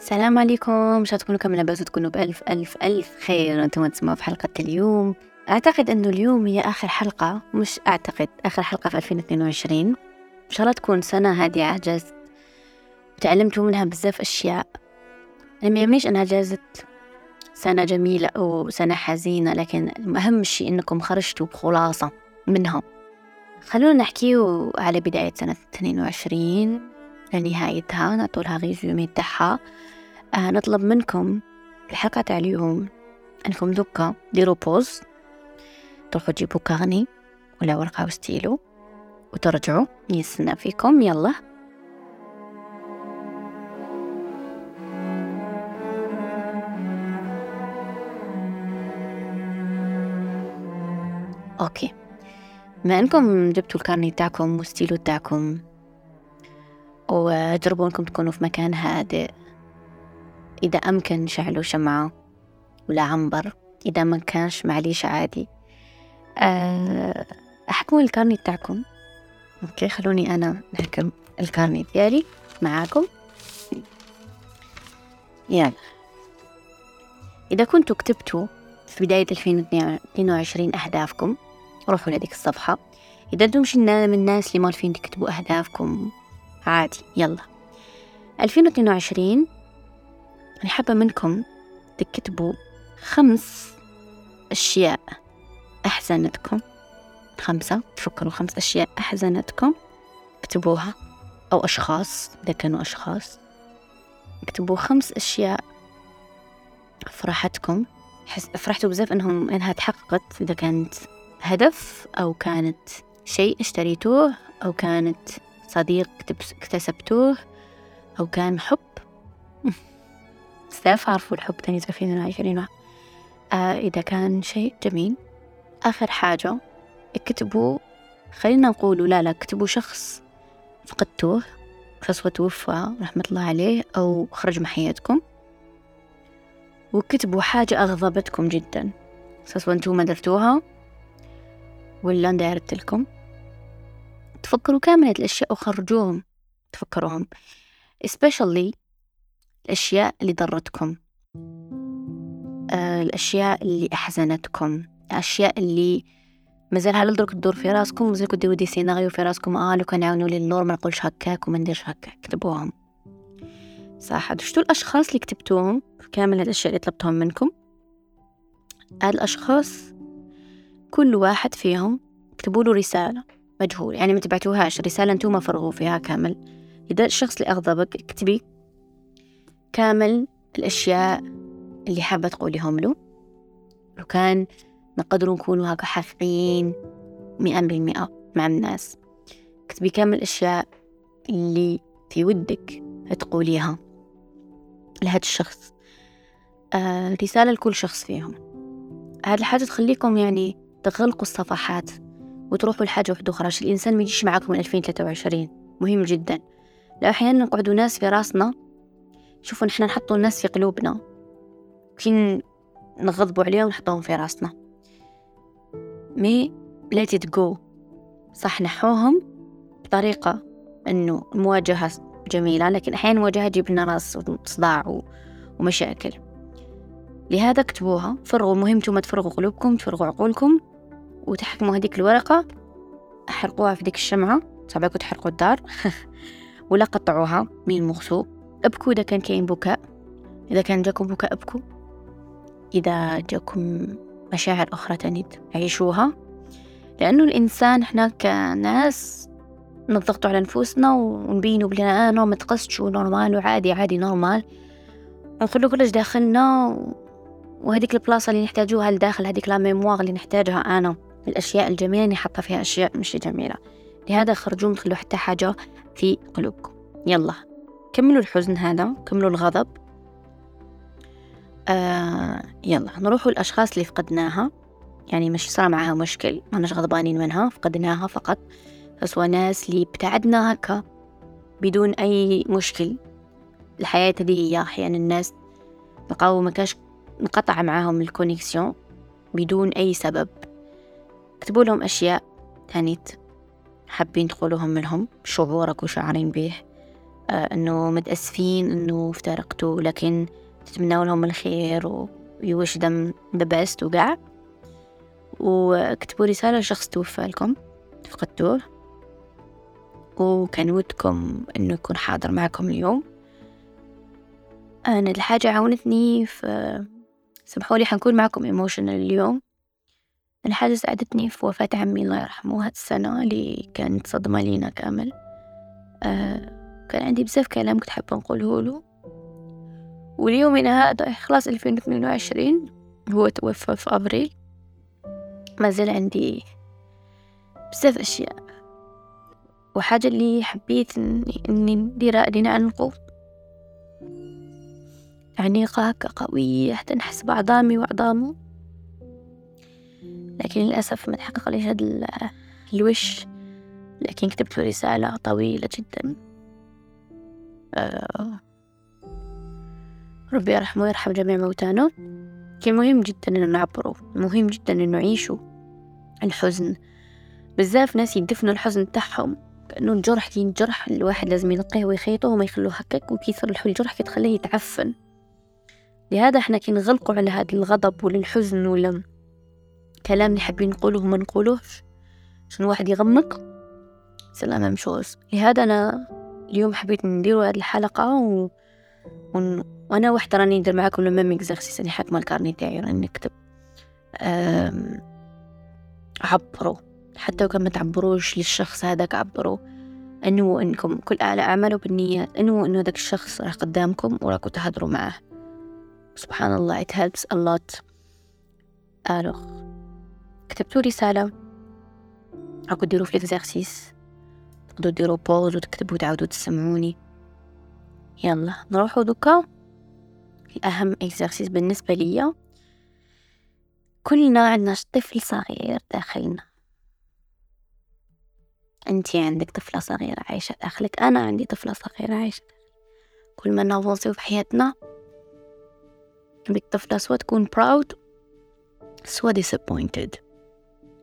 السلام عليكم. إن شاء تكونوا كم لاباس تكونوا بألف ألف ألف خير. أنتم تسمعوا في حلقة اليوم. أعتقد أنه اليوم هي آخر حلقة مش أعتقد آخر حلقة في 2022 إن شاء الله تكون سنة هادية عجزت وتعلمتوا منها بزاف أشياء. أنا ما يهمنيش أنها جازت سنة جميلة أو سنة حزينة لكن أهم شيء أنكم خرجتوا بخلاصة منها. خلونا نحكيو على بداية سنة 22 لنهايتها نعطولها résumé تاعها آه نطلب منكم الحلقة تاع اليوم أنكم دوكا ديروا pause. تروحوا تجيبوا carnet ولا ورقة وستيلو وترجعوا. يستنى فيكم. يلا. okay. بما أنكم جبتوا ال carnet تاعكم والستيلو تاعكم وجربوا انكم تكونوا في مكان هادئ. إذا أمكن شعلوا شمعة ولا عنبر. إذا ما كانش معليش عادي. أه أحكموا ال carnet تاعكم okay خلوني أنا نحكم ال carnet ديالي معاكم. يلا. إذا كنتوا كتبتوا في بداية 2022 أهدافكم روحوا لهذيك الصفحة. إذا أنتم من الناس اللي مالفين تكتبوا أهدافكم. عادي يلا. 2022 أنا حابة منكم تكتبوا خمس أشياء أحزنتكم. خمسة تفكروا خمس أشياء أحزنتكم. اكتبوها. أو أشخاص إذا كانوا أشخاص. اكتبوا خمس أشياء فرحتكم. حس فرحتوا بزاف انهم إنها تحققت. إذا كانت هدف أو كانت شيء اشتريتوه أو كانت صديق اكتسبتوه أو كان حب. بزاف عرفوا الحب تاني في 2020 آه إذا كان شيء جميل. آخر حاجة اكتبوا خلينا نقولوا لا لا اكتبوا شخص فقدتوه شخص توفى رحمة الله عليه أو خرج من حياتكم. وكتبوا حاجة أغضبتكم جدا. سواء أنتم ما درتوها ولا دايرت لكم. تفكروا كاملة الأشياء وخرجوهم تفكروهم especially الأشياء اللي ضرتكم آه الأشياء اللي أحزنتكم الأشياء اللي مازال هل درك تدور في راسكم مازال ديروا دي سيناريو في راسكم آه لو كان عاونوا لي النور ما نقولش هكاك وما نديرش هكاك كتبوهم. صح شتو الأشخاص اللي كتبتوهم كامل الأشياء اللي طلبتهم منكم؟ هاد الأشخاص كل واحد فيهم اكتبوا له رسالة. مجهول يعني ما تبعتوهاش. رسالة أنتم فرغوا فيها كامل. إذا الشخص اللي أغضبك اكتبي كامل الأشياء اللي حابة تقوليهم له. لو كان نقدروا نكونوا هكا حافين مئة بالمئة مع الناس. اكتبي كامل الأشياء اللي في ودك تقوليها لهذا الشخص. آه رسالة لكل شخص فيهم. هذه الحاجة تخليكم يعني تغلقوا الصفحات. وتروحوا لحاجة واحدة أخرى الإنسان ما يجيش معاكم من 2023 مهم جدا. لا أحيانا نقعدوا ناس في رأسنا. شوفوا نحن نحطوا الناس في قلوبنا. كين نغضبوا عليهم ونحطوهم في رأسنا. مي let it go. صح نحوهم بطريقة إنه المواجهة جميلة لكن أحيانا المواجهة تجيب لنا رأس وصداع ومشاكل. لهذا اكتبوها. فرغوا مهم أنتم تفرغوا قلوبكم تفرغوا عقولكم. وتحكموا هذيك الورقة. احرقوها في ديك الشمعة. صعبكم تحرقوا الدار. ولا قطعوها من المغصوب ابكوا إذا كان كاين بكاء. إذا كان جاكم بكاء ابكوا. إذا جاكم مشاعر أخرى تانية عيشوها. لأنه الإنسان إحنا كناس نضغطوا على نفوسنا ونبينوا بلنا آه ما تقصش و normal وعادي عادي normal. ونخلو كلش داخلنا. وهذيك البلاصة اللي نحتاجوها لداخل هذيك la mémoire اللي نحتاجها أنا. الأشياء الجميلة اللي حاطة فيها أشياء مش جميلة. لهذا خرجوا خلوا حتى حاجة في قلوبكم. يلا. كملوا الحزن هذا. كملوا الغضب. آه يلا. نروحوا الأشخاص اللي فقدناها. يعني مش صار معها مشكل. ما نش غضبانين منها. فقدناها فقط. بس ناس اللي ابتعدنا هكا بدون أي مشكل. الحياة هذه هي أحيانا الناس بقاو مكاش انقطع معاهم الكونيكسيون بدون أي سبب. اكتبوا لهم أشياء تانيت حابين تقولوهم منهم شعورك وشعرين به آه إنه متأسفين إنه افترقتوا لكن تتمنوا لهم الخير و you wish them the best وقع وكتبوا رسالة لشخص توفى لكم فقدتوه وكان ودكم إنه يكون حاضر معكم اليوم. أنا الحاجة عاونتني في سمحوا لي حنكون معكم ايموشنال اليوم. الحاجة ساعدتني في وفاة عمي الله يرحمه هاد السنة اللي كانت صدمة لينا كامل. آه كان عندي بزاف كلام كنت حابة نقوله له. وليومنا هذا خلاص ألفين اثنين وعشرين هو توفى في أبريل. ما زال عندي بزاف أشياء. وحاجة اللي حبيت إني, إني نديرها لنعنقو عميقة هكا قوية حتى نحس بعظامي وعظامه. لكن للأسف ما تحقق لي هذا الوش. لكن كتبت له رسالة طويلة جدا. آه ربي يرحمه ويرحم جميع موتانا. كان مهم جدا إنه نعبره. مهم جدا إنه نعيشه الحزن. بزاف ناس يدفنوا الحزن تاعهم. كأنه الجرح اللي الجرح الواحد لازم ينقيه ويخيطه وما يخلوه هكاك وكيثر الجرح كتخليه يتعفن. لهذا إحنا كي نغلقوا على هذا الغضب ولا الحزن ولا كلام اللي حابين نقوله وما نقولوش عشان واحد يغمق؟ سلامة مشوز لهذا أنا اليوم حبيت نديروا هذه الحلقة و... و... وأنا وحدة راني ندير معاكم لما ميكزرسيس راني حاكمة الكارني تاعي راني نكتب. أم... عبروا. حتى لو كان ما تعبروش للشخص هذاك عبروا. أنو أنكم كل أعلى اعمالوا بالنيات انه هذاك الشخص راه قدامكم وراكم تهضروا معاه. سبحان الله it helps a lot. alors كتبتوا رسالة. راكو ديروا في ال exercice تقدروا ديروا pause وتكتبوا وتعاودوا تسمعوني. يلا نروحوا دوكا. الأهم exercice بالنسبة ليا. كلنا عندنا طفل صغير داخلنا. انت عندك طفلة صغيرة عايشة داخلك أنا عندي طفلة صغيرة عايشة كل ما نافونسيو في حياتنا عندك طفلة سوا تكون براود سوا disappointed.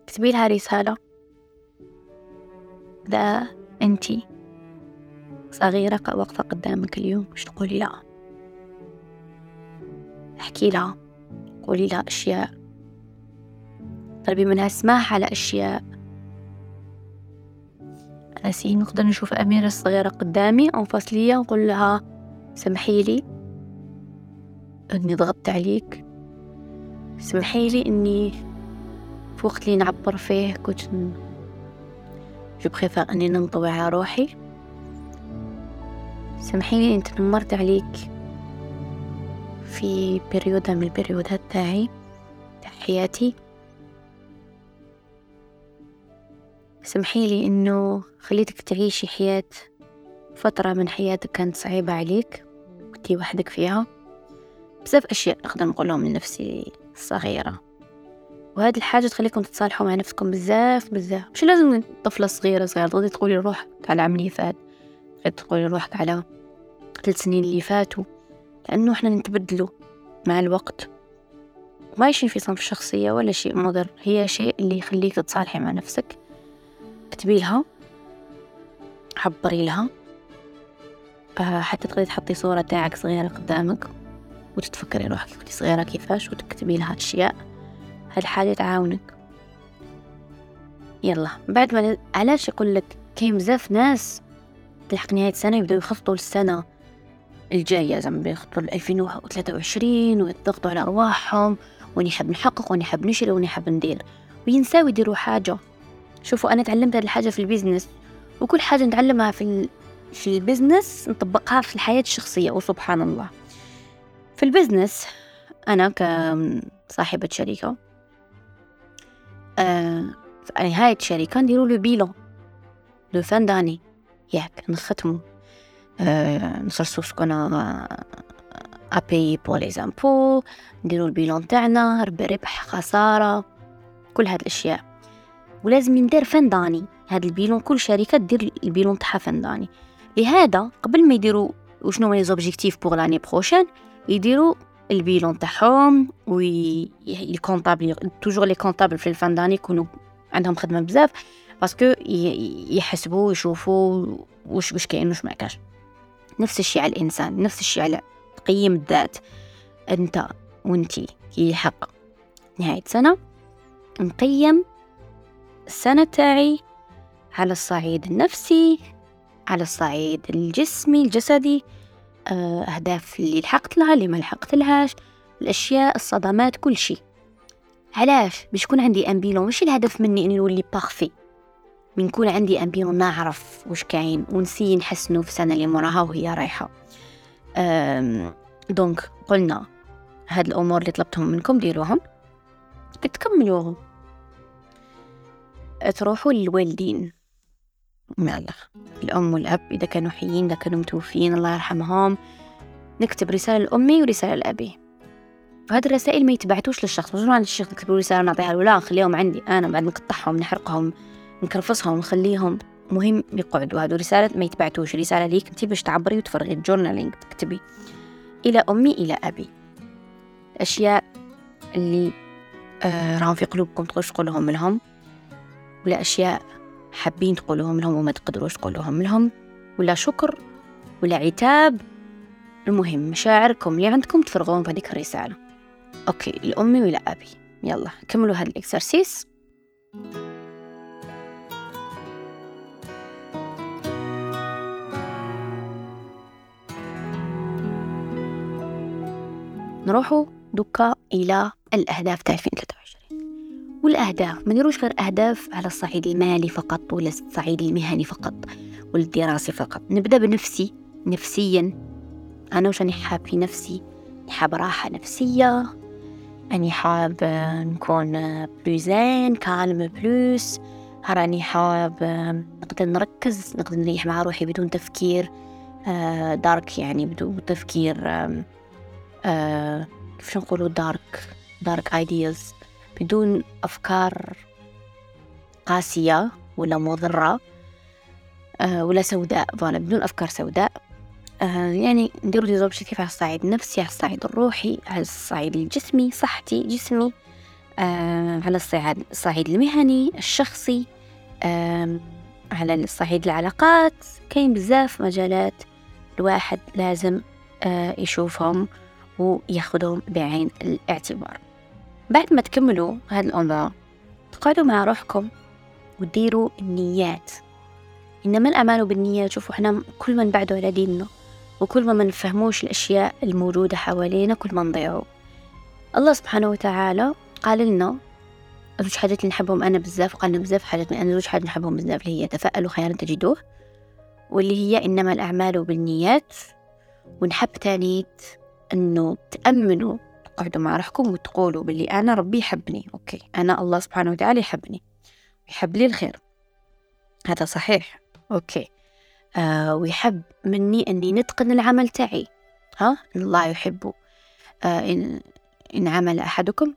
اكتبي لها رسالة. ذا انتي. صغيرة واقفة قدامك اليوم مش تقولي لا. احكي لها. قولي لها أشياء. طلبي منها اسماح على أشياء. أسي نقدر نشوف أميرة الصغيرة قدامي أو فصلية ونقول لها سمحي لي. أني ضغطت عليك. سمحي لي أني في وقت اللي نعبر فيه كنت je préfère أني ننطوي على روحي. سمحي لي أنت نمرت عليك في بريودة من البريودات تاعي تاع حياتي. سمحي لي إنه خليتك تعيشي حياة فترة من حياتك كانت صعيبة عليك كنتي وحدك فيها. بزاف أشياء نقدر نقولهم لنفسي الصغيرة وهذه الحاجة تخليكم تتصالحوا مع نفسكم بزاف بزاف. مش لازم طفلة صغيرة صغيرة. تقدري تقولي روحك على العام اللي فات. تقولي روحك على ثلاث سنين اللي فاتوا. لأنه إحنا نتبدلوا مع الوقت. ما عايشين في صنف شخصية ولا شيء مضر. هي شيء اللي يخليك تتصالحي مع نفسك. اكتبي لها. عبري لها. آه، حتى تقدري تحطي صورة تاعك صغيرة قدامك. وتتفكري روحك كنتي صغيرة كيفاش؟ وتكتبي لها أشياء. هالحاجة تعاونك. يلا بعد ما علاش يقول لك كاين بزاف ناس تلحق نهاية السنة يبدأوا يخططوا للسنة الجاية؟ زعما لألفين وثلاثة وعشرين ويضغطوا على أرواحهم واني حاب نحقق واني حاب نشري واني حاب ندير. وينساو يديروا حاجة. شوفوا أنا تعلمت هذه الحاجة في ال business وكل حاجة نتعلمها في في ال business نطبقها في الحياة الشخصية وسبحان الله. في ال business أنا كصاحبة شركة في نهاية الشركة نديرو le bilan لو فان داني. ياك نختمو. آه نصرصو شكون أبي بو لي زامبو نديرو البيلون تاعنا ربح خسارة. كل هاد الأشياء. ولازم يندير فنداني هاد البيلون كل شركة دير البيلون تاعها فنداني لهذا قبل ما يديروا وشنو لي زوبجيكتيف بوغ لاني بروشين يديروا البيلون تاعهم وي لي كونطابل toujours les comptables في ال fin d'année يكونوا عندهم خدمه بزاف parce que يحسبوا يشوفوا واش واش كاين واش ما كاش نفس الشيء على الإنسان نفس الشيء على تقييم الذات أنت وأنتي كي حق نهاية سنة نقيم السنة تاعي على الصعيد النفسي على الصعيد الجسمي الجسدي أهداف اللي لحقت لها اللي ما لحقت لهاش الأشياء الصدمات كل شيء. علاش؟ باش يكون عندي أمبيلون مش الهدف مني إني نولي باغفي من يكون عندي أمبيلون نعرف وش كاين ونسي نحسنو في السنة اللي موراها وهي رايحة. دونك قلنا هاد الأمور اللي طلبتهم منكم ديروهم تكملوهم تروحوا للوالدين. يلا الأم والأب إذا كانوا حيين إذا كانوا متوفيين الله يرحمهم. نكتب رسالة لأمي ورسالة لأبي. وهذه الرسائل ما يتبعتوش للشخص. مش عند الشيخ نكتب رسالة نعطيها له؟ لا نخليهم عندي أنا بعد نقطعهم نحرقهم نكرفصهم نخليهم. مهم يقعدوا. هذو رسالة ما يتبعتوش. رسالة ليك انت باش تعبري وتفرغي. جورنالينج تكتبي. إلى أمي إلى أبي. الأشياء اللي آه راهم في قلوبكم تقولهم لهم. ولا أشياء حابين تقولوهم لهم وما تقدروش تقولوهم لهم ولا شكر ولا عتاب. المهم مشاعركم اللي عندكم تفرغون في هذيك الرسالة. أوكي لأمي ولا أبي؟ يلا كملوا هذا الإكسرسيس. نروحوا دكا إلى الأهداف تاع 2023 والأهداف ما نديروش غير أهداف على الصعيد المالي فقط ولا الصعيد المهني فقط ولا الدراسي فقط. نبدأ بنفسي نفسيا. أنا وش أني حاب في نفسي؟ حاب راحة نفسية أني حاب نكون بلوزين كالم بلوس راني حاب نقدر نركز نقدر نريح مع روحي بدون تفكير دارك يعني بدون تفكير كيف نقولوا دارك دارك ايدياز بدون أفكار قاسية ولا مضرة ولا سوداء voilà بدون أفكار سوداء. آه يعني نديرو des objectifs على الصعيد النفسي على الصعيد الروحي على الصعيد الجسمي صحتي جسمي آه على الصعيد الصعيد المهني الشخصي آه على الصعيد العلاقات. كاين بزاف مجالات الواحد لازم آه يشوفهم وياخذهم بعين الاعتبار. بعد ما تكملوا هذا الأنظار تقعدوا مع روحكم وديروا النيات. إنما الأعمال بالنيات شوفوا إحنا كل ما نبعدوا على ديننا وكل ما ما نفهموش الأشياء الموجودة حوالينا كل ما نضيعوا. الله سبحانه وتعالى قال لنا زوج حاجات اللي نحبهم أنا بزاف وقال لنا بزاف حاجات أنا زوج حاجات نحبهم بزاف اللي هي تفاءلوا خيرا تجدوه واللي هي إنما الأعمال بالنيات. ونحب تانيت إنه تأمنوا تقعدوا مع روحكم وتقولوا باللي أنا ربي يحبني. أوكي. أنا الله سبحانه وتعالى يحبني. يحب لي الخير. هذا صحيح. أوكي. آه ويحب مني أني نتقن العمل تاعي. ها؟ الله يحب. آه إن, إن عمل أحدكم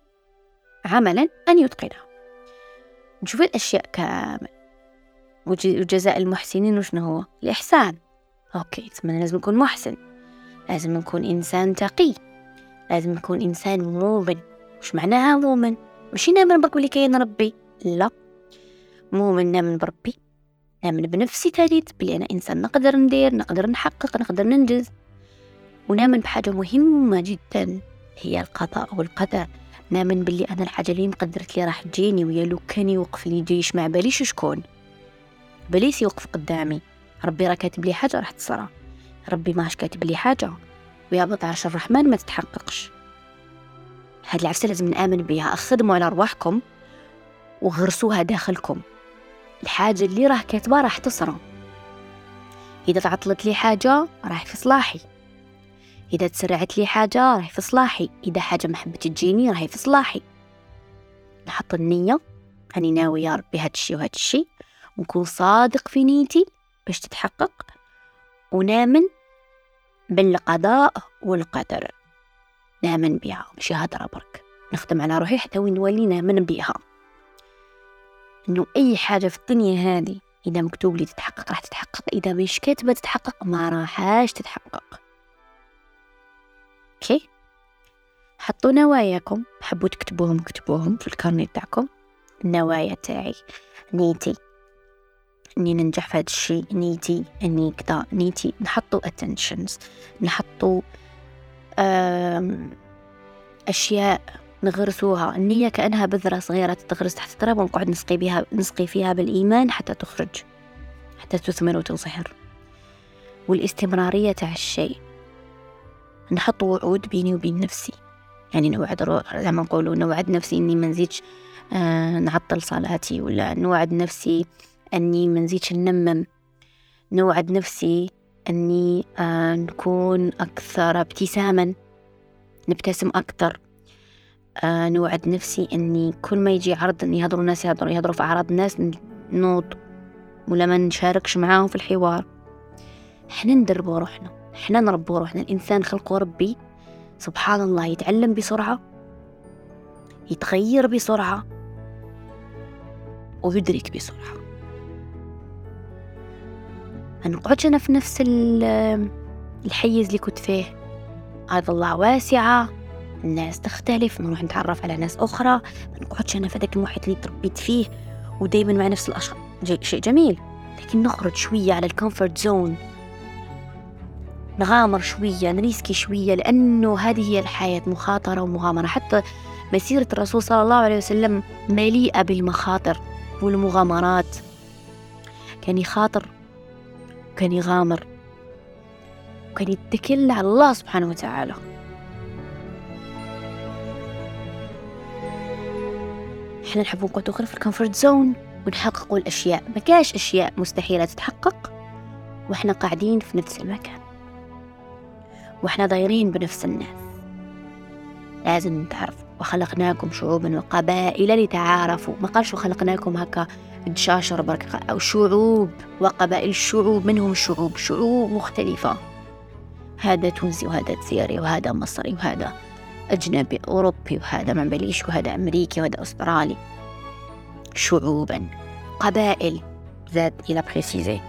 عملا أن يتقنه. نشوف الأشياء كامل وجزاء المحسنين وشنو هو؟ الإحسان. أوكي. ثم لازم نكون محسن. لازم نكون إنسان تقي. لازم نكون إنسان مؤمن. وش معناها مؤمن. مش نامن برك اللي كاين ربي. لا. مؤمن نامن بربي. نامن بنفسي تانيت بلي أنا إنسان نقدر ندير نقدر نحقق نقدر ننجز. ونامن بحاجة مهمة جدا. هي القضاء والقدر نامن باللي أنا الحاجة اللي مقدرت لي راح تجيني ويا لو كان يوقف لي جيش ما علاباليش شكون. بليس يوقف قدامي. ربي راه كاتب لي حاجة راح تصرى. ربي ماش كاتب لي حاجة. ويا عرش الرحمن ما تتحققش. هاد العفسة لازم نآمن بها أخدموا على أرواحكم وغرسوها داخلكم. الحاجة اللي راه كاتبة راح تصرى. إذا تعطلت لي حاجة راح في صلاحي. إذا تسرعت لي حاجة راح في صلاحي. إذا حاجة ما حبت تجيني راح في صلاحي. نحط النية. أني ناوي يا ربي هاد الشي وهاد الشي. ونكون صادق في نيتي باش تتحقق. ونآمن بالقضاء والقدر. نامن بها ماشي هضرة برك. نخدم على روحي حتى وين نولي نامن بها إنه أي حاجة في الدنيا هذه إذا مكتوب لي تتحقق راح تتحقق. إذا مش كاتبة تتحقق ما راحاش تتحقق. أوكي؟ حطوا نواياكم. حبوا تكتبوهم كتبوهم في ال carnet تاعكم. النوايا تاعي. نيتي. إني ننجح في هذا الشيء نيتي إني كذا نيتي نحطوا intentions نحطوا أشياء نغرسوها. النية كأنها بذرة صغيرة تتغرس تحت التراب ونقعد نسقي بها نسقي فيها بالإيمان حتى تخرج حتى تثمر وتزهر والاستمرارية تاع الشيء. نحط وعود بيني وبين نفسي. يعني نوعد روح زي ما نقولوا نوعد نفسي إني ما نزيدش آه نعطل صلاتي ولا نوعد نفسي أني ما نزيدش ننمم نوعد نفسي أني آه نكون أكثر ابتساما. نبتسم أكثر. آه نوعد نفسي أني كل ما يجي عرض أن يهضروا الناس يهضروا يهضروا في أعراض الناس نوض. ولا ما نشاركش معاهم في الحوار. إحنا ندربوا روحنا إحنا نربوا روحنا الإنسان خلقه ربي. سبحان الله. يتعلم بسرعة. يتغير بسرعة. ويدرك بسرعة. ما نقعدش أنا في نفس الحيز اللي كنت فيه. هذا الله واسعة الناس تختلف نروح نتعرف على ناس أخرى. ما نقعدش أنا في هذاك المحيط اللي تربيت فيه ودايما مع نفس الأشخاص شيء جميل. لكن نخرج شوية على ال comfort zone. نغامر شوية ن risquer شوية لأنه هذه هي الحياة مخاطرة ومغامرة. حتى مسيرة الرسول صلى الله عليه وسلم مليئة بالمخاطر والمغامرات. كان يخاطر وكان يغامر وكان يتكل على الله سبحانه وتعالى. إحنا نحب نقعد أخرى في ال comfort zone ونحقق الأشياء. ما كاش أشياء مستحيلة تتحقق وإحنا قاعدين في نفس المكان. وإحنا دايرين بنفس الناس. لازم نتعرف. وخلقناكم شعوبا وقبائل لتعارفوا. ما قالش وخلقناكم هكا تشاشر برك أو شعوب وقبائل شعوب منهم شعوب شعوب مختلفة. هذا تونسي وهذا جزائري وهذا مصري وهذا أجنبي أوروبي وهذا منبليش وهذا أمريكي وهذا أسترالي. شعوبا. قبائل. زاد إلى بريسيزي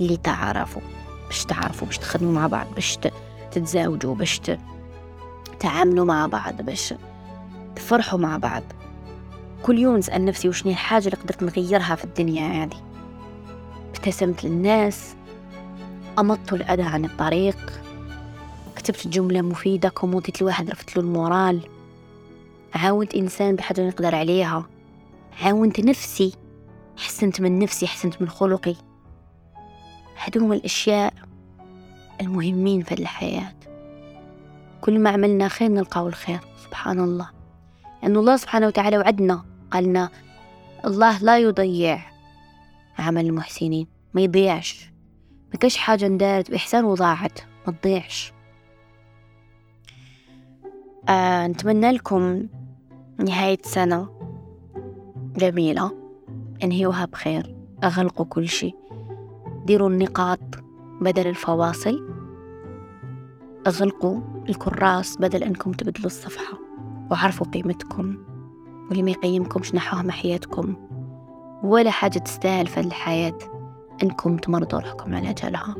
اللي تعرفوا باش تعرفوا باش تخدموا مع بعض باش تتزاوجوا باش تعاملوا مع بعض باش تفرحوا مع بعض. كل يوم نسأل نفسي وشني الحاجة اللي قدرت نغيرها في الدنيا هذه. ابتسمت للناس أمضت الأذى عن الطريق كتبت جملة مفيدة comment يت لواحد رفت له ال moral. عاونت إنسان بحاجة نقدر عليها. عاونت نفسي حسنت من نفسي حسنت من خلقي. هادو هما الأشياء المهمين في الحياة. كل ما عملنا خير نلقاو الخير سبحان الله. لأن الله سبحانه وتعالى وعدنا. قالنا الله لا يضيع عمل المحسنين ما يضيعش. ما كاش حاجة ندارت بإحسان وضاعت ما تضيعش. آه نتمنى لكم نهاية سنة جميلة. انهيوها بخير أغلقوا كل شيء. ديروا النقاط بدل الفواصل. أغلقوا الكراس بدل أنكم تبدلوا الصفحة. وعرفوا قيمتكم واللي ما يقيمكمش نحوها محياتكم ولا حاجة تستاهل في الحياة أنكم تمرضوا روحكم على جالها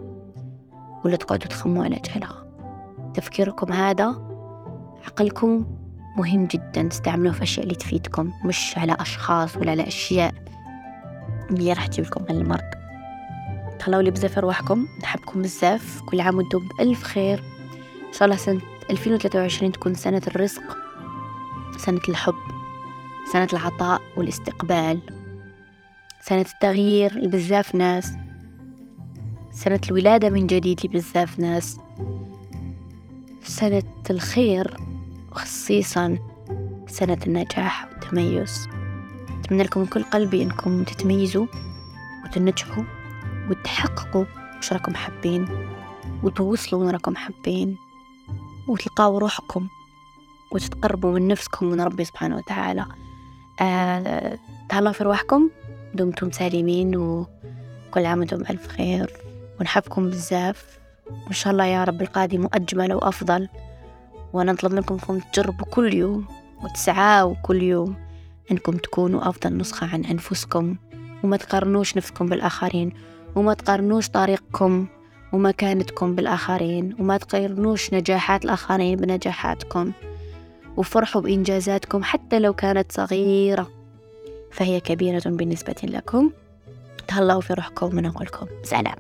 ولا تقعدوا تخموا على جالها تفكيركم هذا عقلكم مهم جدا تستعملوه في أشياء اللي تفيدكم مش على أشخاص ولا على أشياء اللي راح تجيب لكم المرض. تهلاو لي بزاف رواحكم نحبكم بزاف كل عام وأنتم بألف خير. إن شاء الله سنة 2023 تكون سنة الرزق. سنة الحب سنة العطاء والاستقبال سنة التغيير لبزاف ناس سنة الولادة من جديد لبزاف ناس سنة الخير وخصيصا سنة النجاح والتميز. أتمنى لكم من كل قلبي أنكم تتميزوا وتنجحوا وتحققوا وش راكم حابين وتوصلوا وين راكم حابين وتلقاوا روحكم. وتتقربوا من نفسكم من ربي سبحانه وتعالى. آه تهلاو في رواحكم. دمتم سالمين وكل عام وأنتم بألف خير. ونحبكم بزاف. وإن شاء الله يا رب القادم أجمل وأفضل. وأنا نطلب منكم تجربوا كل يوم وتسعاوا كل يوم أنكم تكونوا أفضل نسخة عن أنفسكم. وما تقارنوش نفسكم بالآخرين. وما تقارنوش طريقكم ومكانتكم بالآخرين. وما تقارنوش نجاحات الآخرين بنجاحاتكم. وفرحوا بإنجازاتكم حتى لو كانت صغيرة. فهي كبيرة بالنسبة لكم. تهلاو في روحكم من نقولكم سلام.